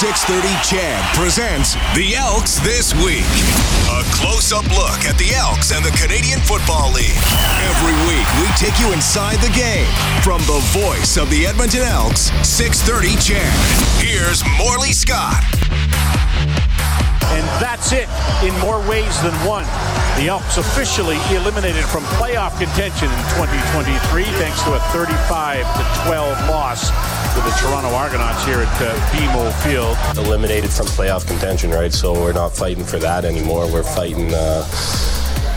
630 CHED presents the Elks This Week. A close up look at the Elks and the Canadian Football League. Every week, we take you inside the game. From the voice of the Edmonton Elks, 630 CHED. Here's Morley Scott. And that's it in more ways than one. The Elks officially eliminated from playoff contention in 2023 thanks to a 35 to 12 loss to the Toronto Argonauts here at uh, BMO Field. Eliminated from playoff contention, right? So we're not fighting for that anymore. We're fighting. Uh,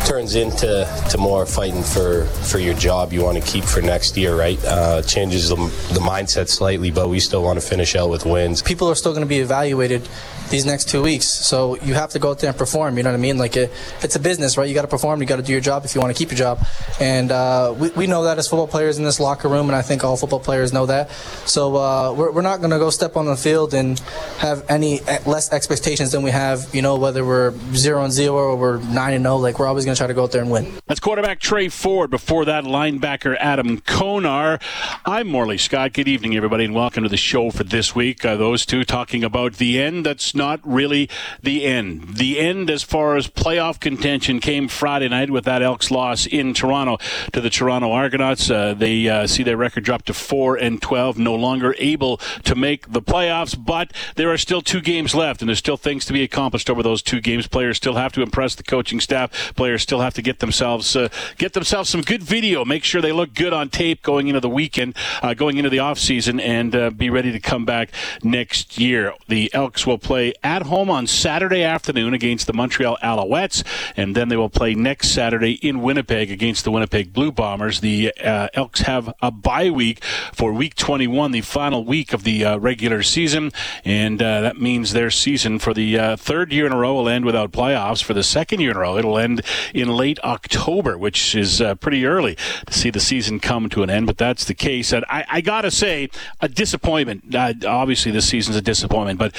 turns into to more fighting for for your job you want to keep for next year, right? Uh, changes the, the mindset slightly, but we still want to finish out with wins. People are still going to be evaluated these next two weeks. So you have to go out there and perform. You know what I mean? Like it, it's a business, right? You got to perform. You got to do your job if you want to keep your job. And uh, we, we know that as football players in this locker room, and I think all football players know that. So uh, we're, we're not going to go step on the field and have any less expectations than we have. You know, whether we're zero and zero or we're nine and zero, like we're always going to try to go out there and win. That's quarterback Tre Ford. Before that, linebacker Adam Konar. I'm Morley Scott. Good evening, everybody, and welcome to the show for this week. Uh, those two talking about the end that's not really the end. The end, as far as playoff contention, came Friday night with that Elks loss in Toronto to the Toronto Argonauts. Uh, they uh, see their record drop to four and twelve, no longer able to make the playoffs. But there are still two games left, and there's still things to be accomplished over those two games. Players still have to impress the coaching staff. Players still have to get themselves uh, get themselves some good video. Make sure they look good on tape going into the weekend, uh, going into the off season, and uh, be ready to come back next year. The Elks will play at home on Saturday afternoon against the Montreal Alouettes, and then they will play next Saturday in Winnipeg against the Winnipeg Blue Bombers. The uh, Elks have a bye week for Week 21, the final week of the uh, regular season, and uh, that means their season for the third year in a row will end without playoffs. For the second year in a row, it'll end in late October, which is uh, pretty early to see the season come to an end, but that's the case. And I, I gotta say, a disappointment. Uh, obviously, this season's a disappointment, but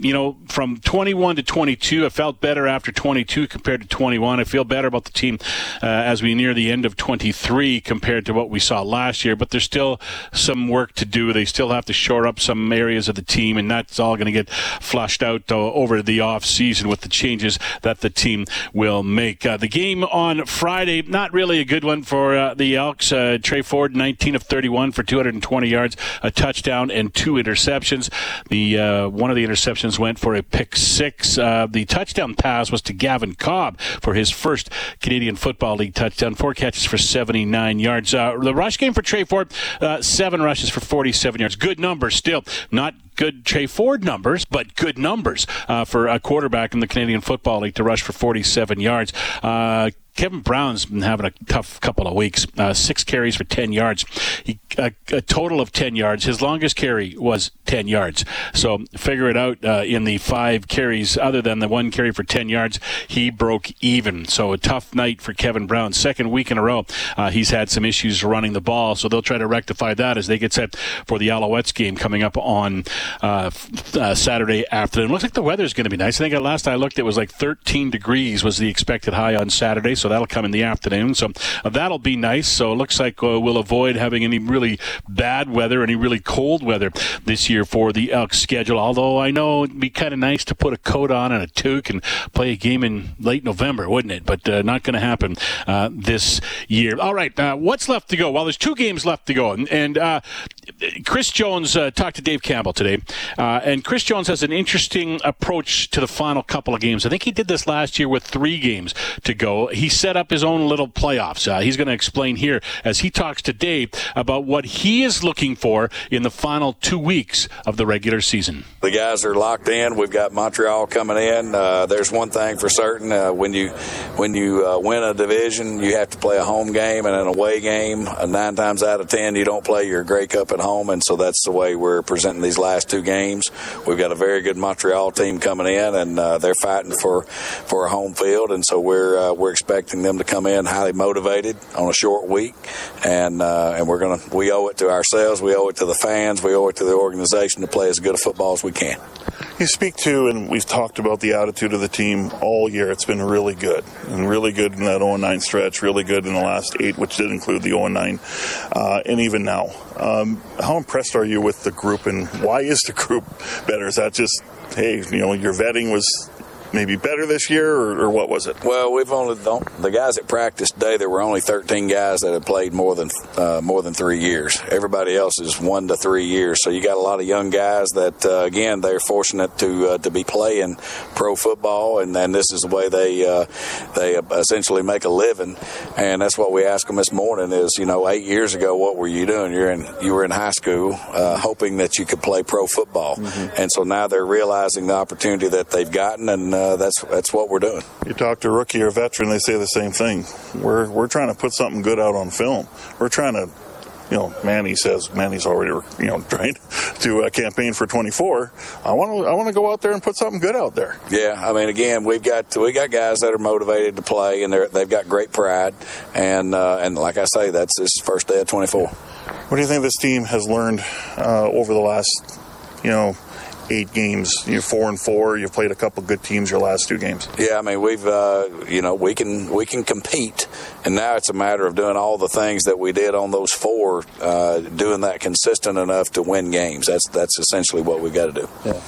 you know from 21 to 22, I felt better after 22 compared to 21. I feel better about the team uh, as we near the end of 23 compared to what we saw last year. But there's still some work to do. They still have to shore up some areas of the team, and that's all going to get flushed out uh, over the off season with the changes that the team will make. Uh, the game on Friday, not really a good one for uh, the Elks. Uh, Tre Ford, 19 of 31 for 220 yards, a touchdown, and two interceptions. The uh, one of the interceptions went for a pick six. Uh, the touchdown pass was to Gavin Cobb for his first Canadian Football League touchdown. Four catches for 79 yards. Uh, the rush game for Tre Ford, seven rushes for 47 yards. Good numbers still. Not good Tre Ford numbers, but good numbers uh, for a quarterback in the Canadian Football League to rush for 47 yards. Uh, Kevin Brown's been having a tough couple of weeks. Uh, six carries for 10 yards. He, a, a, total of 10 yards. His longest carry was 10 yards. So figure it out uh, in the five carries, other than the one carry for 10 yards, he broke even. So a tough night for Kevin Brown. Second week in a row, uh, he's had some issues running the ball. So they'll try to rectify that as they get set for the Alouettes game coming up on uh, uh, Saturday afternoon. Looks like the weather is going to be nice. I think last I looked, it was like 13 degrees was the expected high on Saturday. So that'll come in the afternoon. So uh, that'll be nice. So it looks like uh, we'll avoid having any really bad weather, any really cold weather this year for the Elks schedule. Although I know it'd be kind of nice to put a coat on and a toque and play a game in late November, wouldn't it? But uh, not going to happen uh, this year. All right, uh, what's left to go? Well, there's two games left to go, and, and uh, Chris Jones talked to Dave Campbell today, and Chris Jones has an interesting approach to the final couple of games. I think he did this last year with three games to go. He set up his own little playoffs. Uh, he's going to explain here as he talks to Dave about what he is looking for in the final two weeks of the regular season. The guys are locked in. We've got Montreal coming in. Uh, there's one thing for certain: uh, when you when you uh, win a division, you have to play a home game and an away game. Uh, nine times out of ten, you don't play your Grey Cup at home, and so that's the way we're presenting these last two games. We've got a very good Montreal team coming in, and uh, they're fighting for for a home field, and so we're we're expecting them to come in highly motivated on a short week, and uh, and we're gonna we owe it to ourselves, we owe it to the fans, we owe it to the organization to play as good a football as we can. You speak to, and we've talked about the attitude of the team all year. It's been really good, and really good in that 0-9 stretch, really good in the last eight, which did include the 0-9, uh, and even now. Um, how impressed are you with the group, and why is the group better? Is that just hey, you know, your vetting was maybe better this year, or, or what was it? Well, we've only the guys that practiced today. There were only 13 guys that had played more than uh, more than three years. Everybody else is one to three years. So you got a lot of young guys that, uh, again, they're fortunate to uh, to be playing pro football, and, and this is the way they uh, they essentially make a living. And that's what we asked them this morning. Is you know, eight years ago, what were you doing? You're in you were in high school, uh, hoping that you could play pro football, mm-hmm. and so now they're realizing the opportunity that they've gotten and uh, that's that's what we're doing. You talk to a rookie or veteran, they say the same thing. We're we're trying to put something good out on film. We're trying to you know, Manny says Manny's already, you know, trying to uh, campaign for 24. I want to, I want to go out there and put something good out there. Yeah, I mean, again, we've got we got guys that are motivated to play, and they're they've got great pride, and uh, and like I say, that's his first day of 24. What do you think this team has learned uh, over the last, you know, eight games. You're four and four. You've played a couple good teams your last two games. Yeah, I mean we've uh, you know we can we can compete, and now it's a matter of doing all the things that we did on those four, uh, doing that consistent enough to win games. That's that's essentially what we've got to do. Yeah.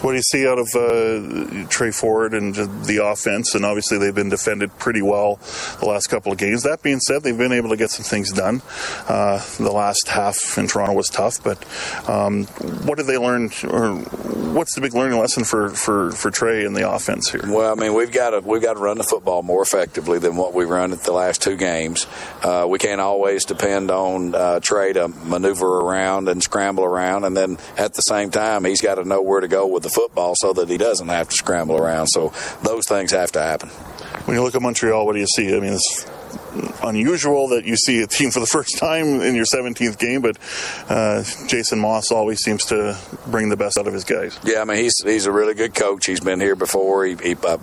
What do you see out of uh, Tre Ford and the offense? And obviously they've been defended pretty well the last couple of games. That being said, they've been able to get some things done. Uh, the last half in Toronto was tough, but um, what did they learn? Or what's the big learning lesson for, for, for Tre in the offense here? Well, I mean, we've got to we've got to run the football more effectively than what we've run at the last two games. Uh, we can't always depend on uh, Tre to maneuver around and scramble around, and then at the same time, he's got to know where to go with the football so that he doesn't have to scramble around. So those things have to happen. When you look at Montreal, what do you see? I mean, it's unusual that you see a team for the first time in your 17th game, but uh, Jason Maas always seems to bring the best out of his guys. Yeah, I mean he's he's a really good coach. He's been here before. He, he, uh,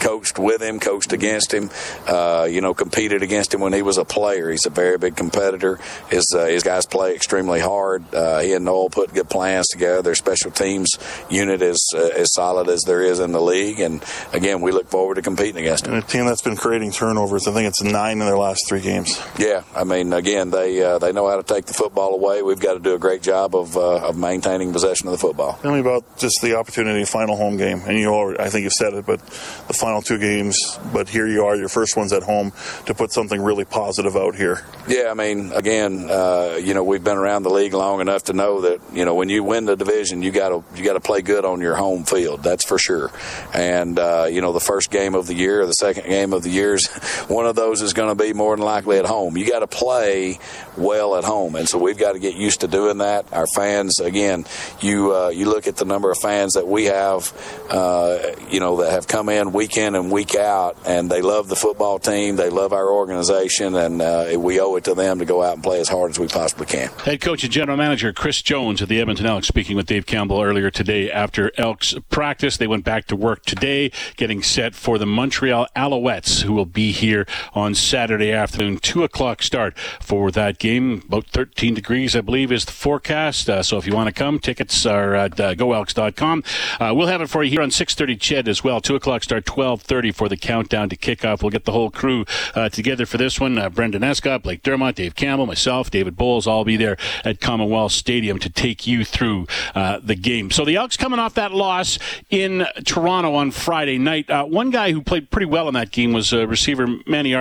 coached with him, coached against him. Uh, you know, competed against him when he was a player. He's a very big competitor. His uh, his guys play extremely hard. Uh, he and Noel put good plans together. Their special teams unit is uh, as solid as there is in the league, and again, we look forward to competing against them. And a team that's been creating turnovers. I think it's nine in their last three games. Yeah, I mean, again, they uh, they know how to take the football away. We've got to do a great job of uh, of maintaining possession of the football. Tell me about just the opportunity, final home game, and you already, I think you've said it, but the final two games. But here you are, your first one's at home to put something really positive out here. Yeah, I mean, again, uh, you know, we've been around the league long enough to know that you know when you win the division, you got to you got to play good on your home field. That's for sure. And uh, you know, the first game of the year, the second game of the years, one of those is going to be more more than likely at home. You got to play well at home, and so we've got to get used to doing that. Our fans, again, you uh, you look at the number of fans that we have, uh, you know, that have come in week in and week out, and they love the football team, they love our organization, and uh, we owe it to them to go out and play as hard as we possibly can. Head coach and general manager Chris Jones of the Edmonton Elks speaking with Dave Campbell earlier today after Elks practice. They went back to work today, getting set for the Montreal Alouettes, who will be here on Saturday afternoon, 2 o'clock start for that game. About 13 degrees, I believe, is the forecast. Uh, so if you want to come, tickets are at uh, goelks.com. Uh, we'll have it for you here on 6.30 CHED as well. 2 o'clock start, 12.30 for the countdown to kickoff. We'll get the whole crew uh, together for this one. Uh, Brendan Escott, Blake Dermott, Dave Campbell, myself, David Bowles, all be there at Commonwealth Stadium to take you through uh, the game. So the Elks coming off that loss in Toronto on Friday night. one guy who played pretty well in that game was receiver Manny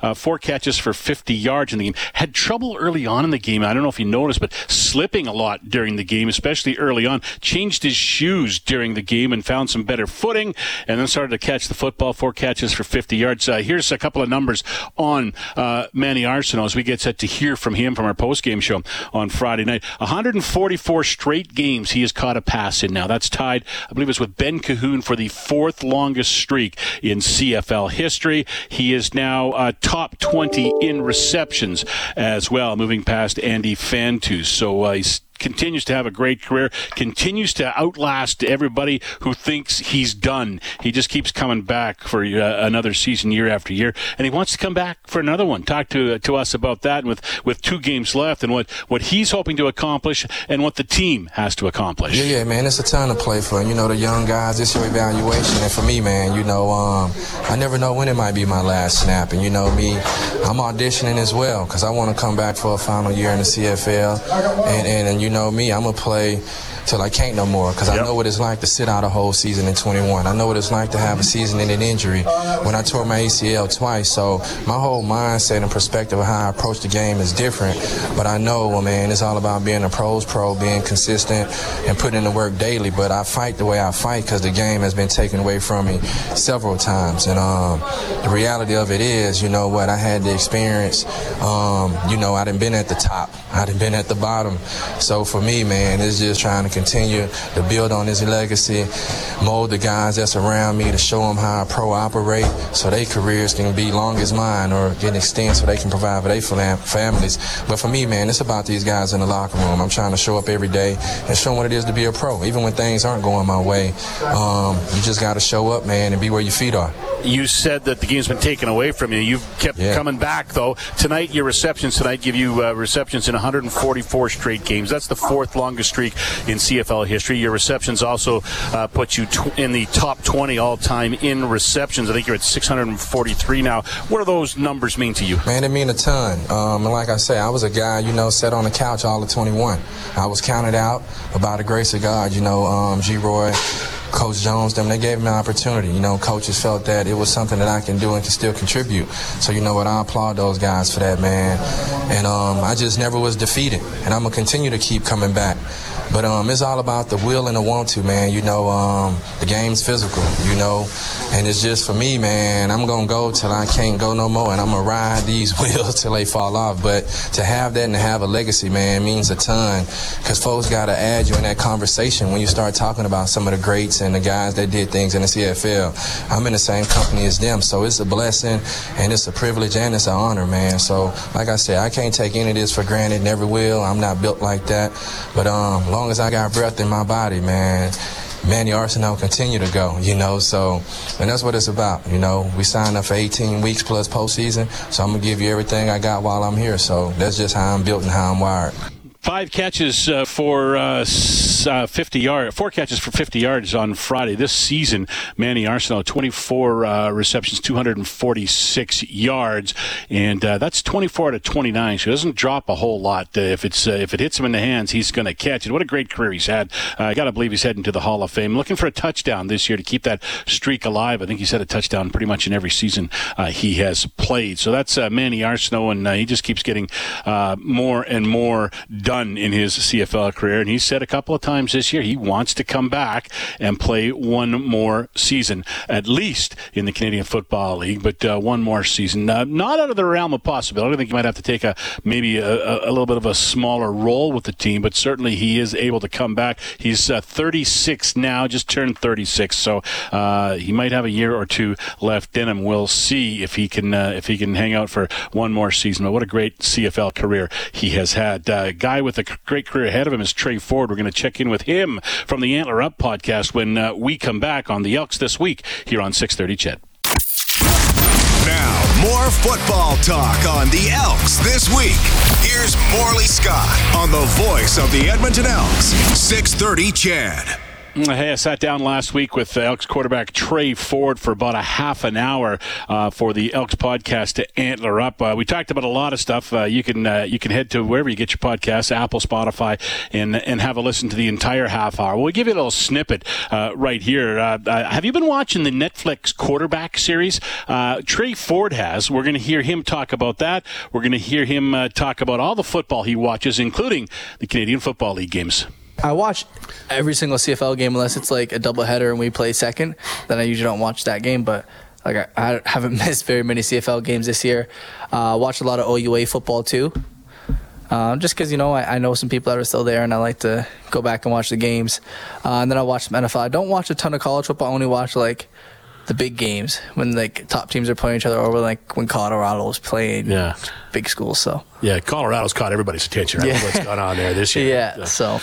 Arceneaux four catches for 50 yards in the game. Had trouble early on in the game. I don't know if you noticed, but slipping a lot during the game, especially early on. Changed his shoes during the game and found some better footing, and then started to catch the football. Four catches for 50 yards. Uh, here's a couple of numbers on uh, Manny Arceneaux as we get set to hear from him from our post-game show on Friday night. 144 straight games he has caught a pass in now. That's tied, I believe, it's with Ben Cahoon for the fourth longest streak in CFL history. He is now uh, top top 20 in receptions as well, moving past Andy Fantuz. So uh, he's continues to have a great career, continues to outlast everybody who thinks he's done. He just keeps coming back for uh, another season, year after year, and he wants to come back for another one. Talk to uh, to us about that, with with two games left, and what what he's hoping to accomplish, and what the team has to accomplish. Yeah, yeah, man, it's a ton to play for. You know, the young guys, it's your evaluation, and for me, man, you know, um, I never know when it might be my last snap, and you know me, I'm auditioning as well because I want to come back for a final year in the CFL, and and, and you know me, I'm gonna play till I can't no more because yep. I know what it's like to sit out a whole season in 21. I know what it's like to have a season-ending injury when I tore my ACL twice. So my whole mindset and perspective of how I approach the game is different. But I know, well, man, it's all about being a pros pro, being consistent, and putting in the work daily. But I fight the way I fight because the game has been taken away from me several times. And um, the reality of it is, you know what, I had the experience. Um, you know, I didn't been at the top. I didn't been at the bottom. So for me, man, it's just trying to continue to build on his legacy, mold the guys that's around me to show them how I pro operate so their careers can be long as mine or get extended so they can provide for their families. But for me, man, it's about these guys in the locker room. I'm trying to show up every day and show them what it is to be a pro, even when things aren't going my way. Um, you just got to show up, man, and be where your feet are. You said that the game's been taken away from you. You've kept yeah. coming back, though. Tonight, your receptions tonight give you uh, receptions in 144 straight games. That's the fourth longest streak in CFL history. Your receptions also uh, put you tw- in the top 20 all time in receptions. I think you're at 643 now. What do those numbers mean to you? Man, it mean a ton. Um, and like I say, I was a guy, you know, sat on the couch all of 21. I was counted out by the grace of God. You know, um, Geroy Coach Jones, them, they gave me an opportunity. You know, coaches felt that it was something that I can do and can still contribute. So, you know what, I applaud those guys for that, man. And um, I just never was defeated. And I'm going to continue to keep coming back. But um, it's all about the will and the want to, man. You know, um, the game's physical, you know, and it's just for me, man. I'm gonna go till I can't go no more, and I'm gonna ride these wheels till they fall off. But to have that and to have a legacy, man, means a ton. Cause folks gotta add you in that conversation when you start talking about some of the greats and the guys that did things in the CFL. I'm in the same company as them, so it's a blessing and it's a privilege and it's an honor, man. So, like I said, I can't take any of this for granted. Never will. I'm not built like that. But um, long as I got breath in my body, man, Manny Arceneaux continue to go, you know. So, and that's what it's about, you know. We signed up for 18 weeks plus postseason, so I'm gonna give you everything I got while I'm here. So that's just how I'm built and how I'm wired. Five catches uh, for uh, uh, 50 yards, four catches for 50 yards on Friday. This season, Manny Arceneaux, 24 uh, receptions, 246 yards, and uh, that's 24 to 29. So he doesn't drop a whole lot. Uh, if it's if it hits him in the hands, he's going to catch it. What a great career he's had. I got to believe he's heading to the Hall of Fame. Looking for a touchdown this year to keep that streak alive. I think he's had a touchdown pretty much in every season he has played. So that's Manny Arceneaux, and he just keeps getting more and more done done in his CFL career. And he said a couple of times this year he wants to come back and play one more season, at least in the Canadian Football League, but uh, one more season. Uh, not out of the realm of possibility. I think he might have to take a maybe a, a, little bit of a smaller role with the team, but certainly he is able to come back. He's uh, 36 now, just turned 36, so uh, he might have a year or two left in him. We'll see if he can uh, if he can hang out for one more season. But what a great CFL career he has had. Uh, guy with a great career ahead of him is Tre Ford. We're going to check in with him from the Antler Up podcast when uh, we come back on the Elks this week here on 630 CHED. Now, more football talk on the Elks this week. Here's Morley Scott on the voice of the Edmonton Elks, 630 CHED. Hey, I sat down last week with Elks quarterback Tre Ford for about a half an hour uh, for the Elks podcast to Antler Up. Uh, we talked about a lot of stuff. Uh, you can uh, you can head to wherever you get your podcasts, Apple, Spotify, and and have a listen to the entire half hour. We'll give you a little snippet uh, right here. Uh, have you been watching the Netflix quarterback series? Tre Ford has. We're going to hear him talk about that. We're going to hear him talk about all the football he watches, including the Canadian Football League games. I watch every single CFL game unless it's like a doubleheader and we play second. Then I usually don't watch that game. But like I, I haven't missed very many CFL games this year. Uh, watched a lot of OUA football too. Uh, just because you know I, I, know some people that are still there, and I like to go back and watch the games. Uh, and then I watch some NFL. I don't watch a ton of college football. I only watch like the big games when like top teams are playing each other, or when, like when Colorado was playing Yeah. big schools. So Yeah, Colorado's caught everybody's attention. Right? Yeah. What's gone on there this year? yeah, so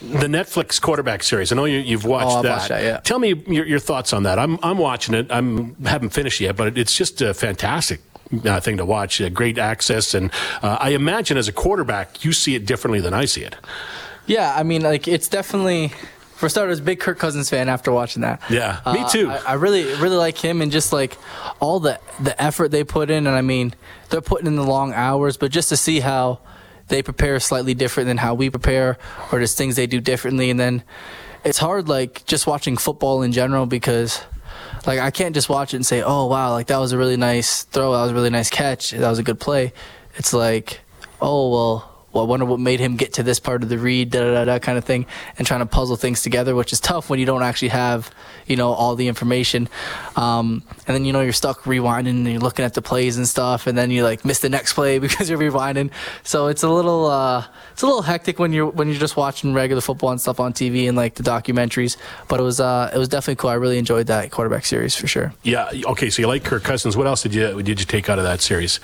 The Netflix quarterback series. I know you, you've watched Oh, that. watched that, yeah. Tell me your, your thoughts on that. I'm I'm watching it. I'm haven't finished yet, but it's just a fantastic uh, thing to watch. Uh, great access, and uh, I imagine as a quarterback, you see it differently than I see it. yeah, I mean like it's definitely. For starters, big Kirk Cousins fan after watching that. Yeah, me uh, too. I, I really, really like him and just like all the the effort they put in, and I mean, they're putting in the long hours, but just to see how they prepare slightly different than how we prepare, or just things they do differently, and then it's hard like just watching football in general because like I can't just watch it and say, oh wow, like that was a really nice throw, that was a really nice catch, that was a good play. It's like, oh well. Well, I wonder what made him get to this part of the read, da da da, kind of thing, and trying to puzzle things together, which is tough when you don't actually have, you know, all the information. Um, and then you know you're stuck rewinding and you're looking at the plays and stuff, and then you like miss the next play because you're rewinding. So it's a little, uh, it's a little hectic when you're when you're just watching regular football and stuff on TV and like the documentaries. But it was, uh, it was definitely cool. I really enjoyed that quarterback series for sure. Yeah. Okay. So you like Kirk Cousins. What else did you did you take out of that series?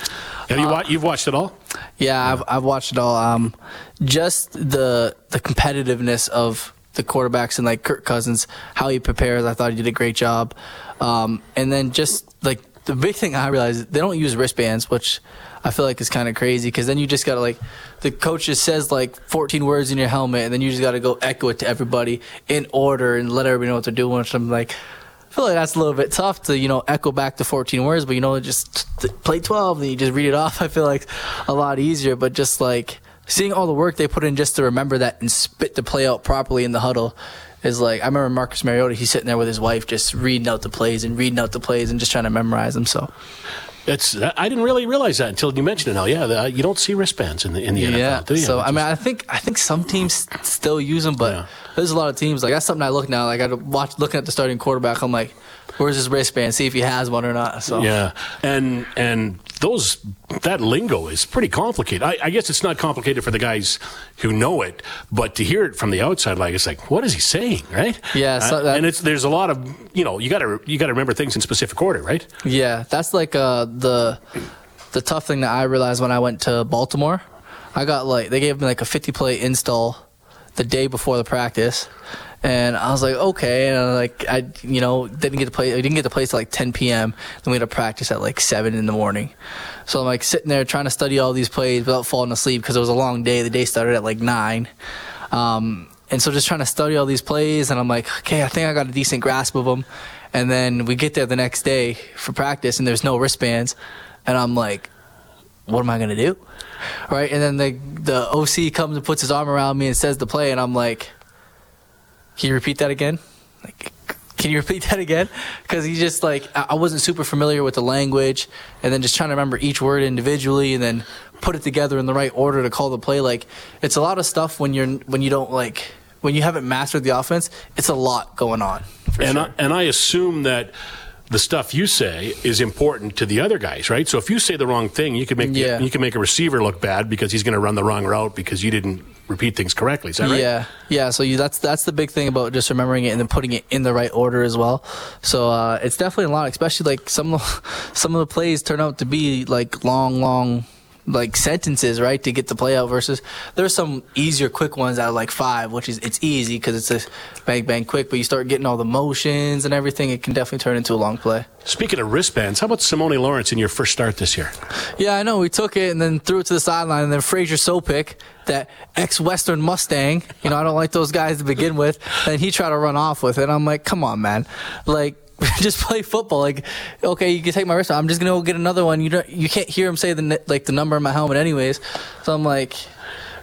Have you wa- you've watched it all? Yeah, I've, I've watched it all. Um, just the the competitiveness of the quarterbacks and like Kirk Cousins, how he prepares. I thought he did a great job. Um, and then just like the big thing I realized they don't use wristbands, which I feel like is kind of crazy because then you just gotta like the coach just says like 14 words in your helmet, and then you just gotta go echo it to everybody in order and let everybody know what they're doing. Which I'm like. I feel like that's a little bit tough to you know echo back the 14 words, but you know just play 12 and you just read it off. I feel like a lot easier, but just like seeing all the work they put in just to remember that and spit the play out properly in the huddle is like I remember Marcus Mariota. He's sitting there with his wife, just reading out the plays and reading out the plays and just trying to memorize them. So It's I didn't really realize that until you mentioned it. Now, yeah, the, uh, you don't see wristbands in the in the yeah. NFL. Do you? So I mean, I think I think some teams still use them, but Yeah. there's a lot of teams like that's something I look now. Like I watch looking at the starting quarterback. I'm like, where's his wristband? See if he has one or not. So Yeah, and and those that lingo is pretty complicated. I, I guess it's not complicated for the guys who know it, but to hear it from the outside, like it's like, what is he saying, right? Yeah, so Uh, and it's there's a lot of you know you got to you got to remember things in specific order, right? Yeah, that's like uh, the the tough thing that I realized when I went to Baltimore. I got like they gave me like a 50 play install the day before the practice, and I was like, okay, and I, like I you know didn't get to play. I didn't get to play till like 10 p.m. Then we had to practice at like seven in the morning. So I'm like sitting there trying to study all these plays without falling asleep because it was a long day. The day started at like nine. Um, and so just trying to study all these plays, and I'm like, okay, I think I got a decent grasp of them. And then we get there the next day for practice, and there's no wristbands, and I'm like, what am I gonna do? Right? And then the the OC comes and puts his arm around me and says the play, and I'm like, can you repeat that again? Like, can you repeat that again? Because he just like I wasn't super familiar with the language, and then just trying to remember each word individually, and then put it together in the right order to call the play. Like it's a lot of stuff when you're when you don't like when you haven't mastered the offense. It's a lot going on. And sure. I, and I assume that the stuff you say is important to the other guys, right? So if you say the wrong thing, you could make Yeah. you can make a receiver look bad because he's going to run the wrong route because you didn't repeat things correctly. Is that right? Yeah, yeah. So you, that's that's the big thing about just remembering it and then putting it in the right order as well. So uh, it's definitely a lot, especially like some of some of the plays turn out to be like long, long like sentences, right, to get the play out. Versus there's some easier, quick ones out of like five, which is it's easy because it's a bang, bang, quick. But you start getting all the motions and everything, it can definitely turn into a long play. Speaking of wristbands, how about Simoni Lawrence in your first start this year? Yeah, I know. We took it and then threw it to the sideline, and then Fraser Sopik, that ex-Western Mustang. You know, I don't like those guys to begin with. And he tried to run off with it. I'm like, come on, man. Like, just play football. Like, okay, you can take my wrist. I'm just gonna go get another one. You don't. You can't hear him say the like the number on my helmet, anyways. So I'm like.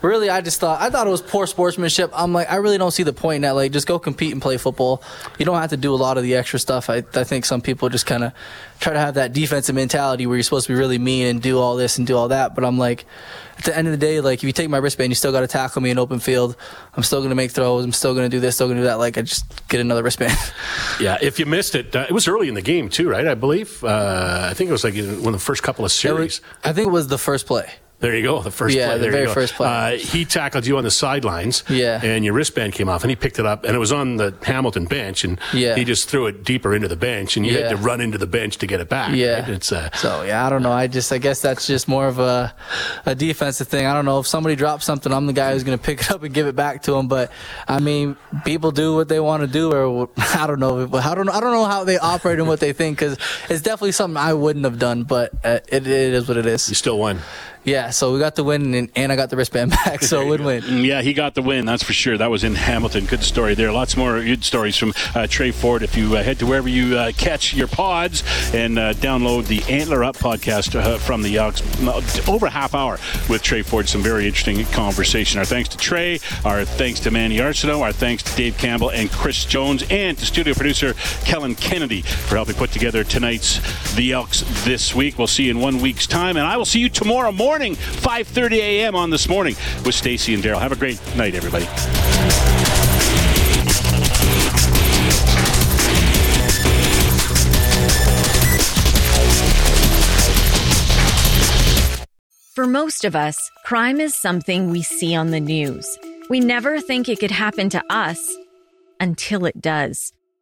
Really, I just thought I thought it was poor sportsmanship. I'm like, I really don't see the point in that. Like, just go compete and play football. You don't have to do a lot of the extra stuff. I, I think some people just kind of try to have that defensive mentality where you're supposed to be really mean and do all this and do all that. But I'm like, at the end of the day, like if you take my wristband, you still got to tackle me in open field. I'm still gonna make throws. I'm still gonna do this. Still gonna do that. Like I just get another wristband. Yeah, if you missed it, uh, it was early in the game too, right? I believe. Uh, I think it was like one of the first couple of series. I think it was the first play. There you go. The first Yeah, play. the very first play. Uh, he tackled you on the sidelines. Yeah. And your wristband came off, and he picked it up, and it was on the Hamilton bench, and Yeah. he just threw it deeper into the bench, and you had to run into the bench to get it back. Yeah. right? It's uh, So yeah, I don't know. I just I guess that's just more of a a defensive thing. I don't know if somebody drops something, I'm the guy who's going to pick it up and give it back to them. But I mean, people do what they want to do, or I don't know. But I don't. I don't know how they operate and what they think because it's definitely something I wouldn't have done. But uh, it, it is what it is. you still won. Yeah. So we got the win, and, and I got the wristband back. So win win. Mm, Yeah, he got the win, that's for sure. That was in Hamilton. Good story there. Lots more good stories from uh, Tre Ford. If you uh, head to wherever you uh, catch your pods and uh, download the Antler Up podcast uh, from the Elks, over a half hour with Tre Ford. Some very interesting conversation. Our thanks to Tre, our thanks to Manny Arceneaux, our thanks to Dave Campbell and Chris Jones, and to studio producer Kellen Kennedy for helping put together tonight's The Elks this week. We'll see you in one week's time, and I will see you tomorrow morning, 5:30 a.m. on this morning with Stacy and Daryl. Have a great night, everybody. For most of us, crime is something we see on the news. We never think it could happen to us until it does.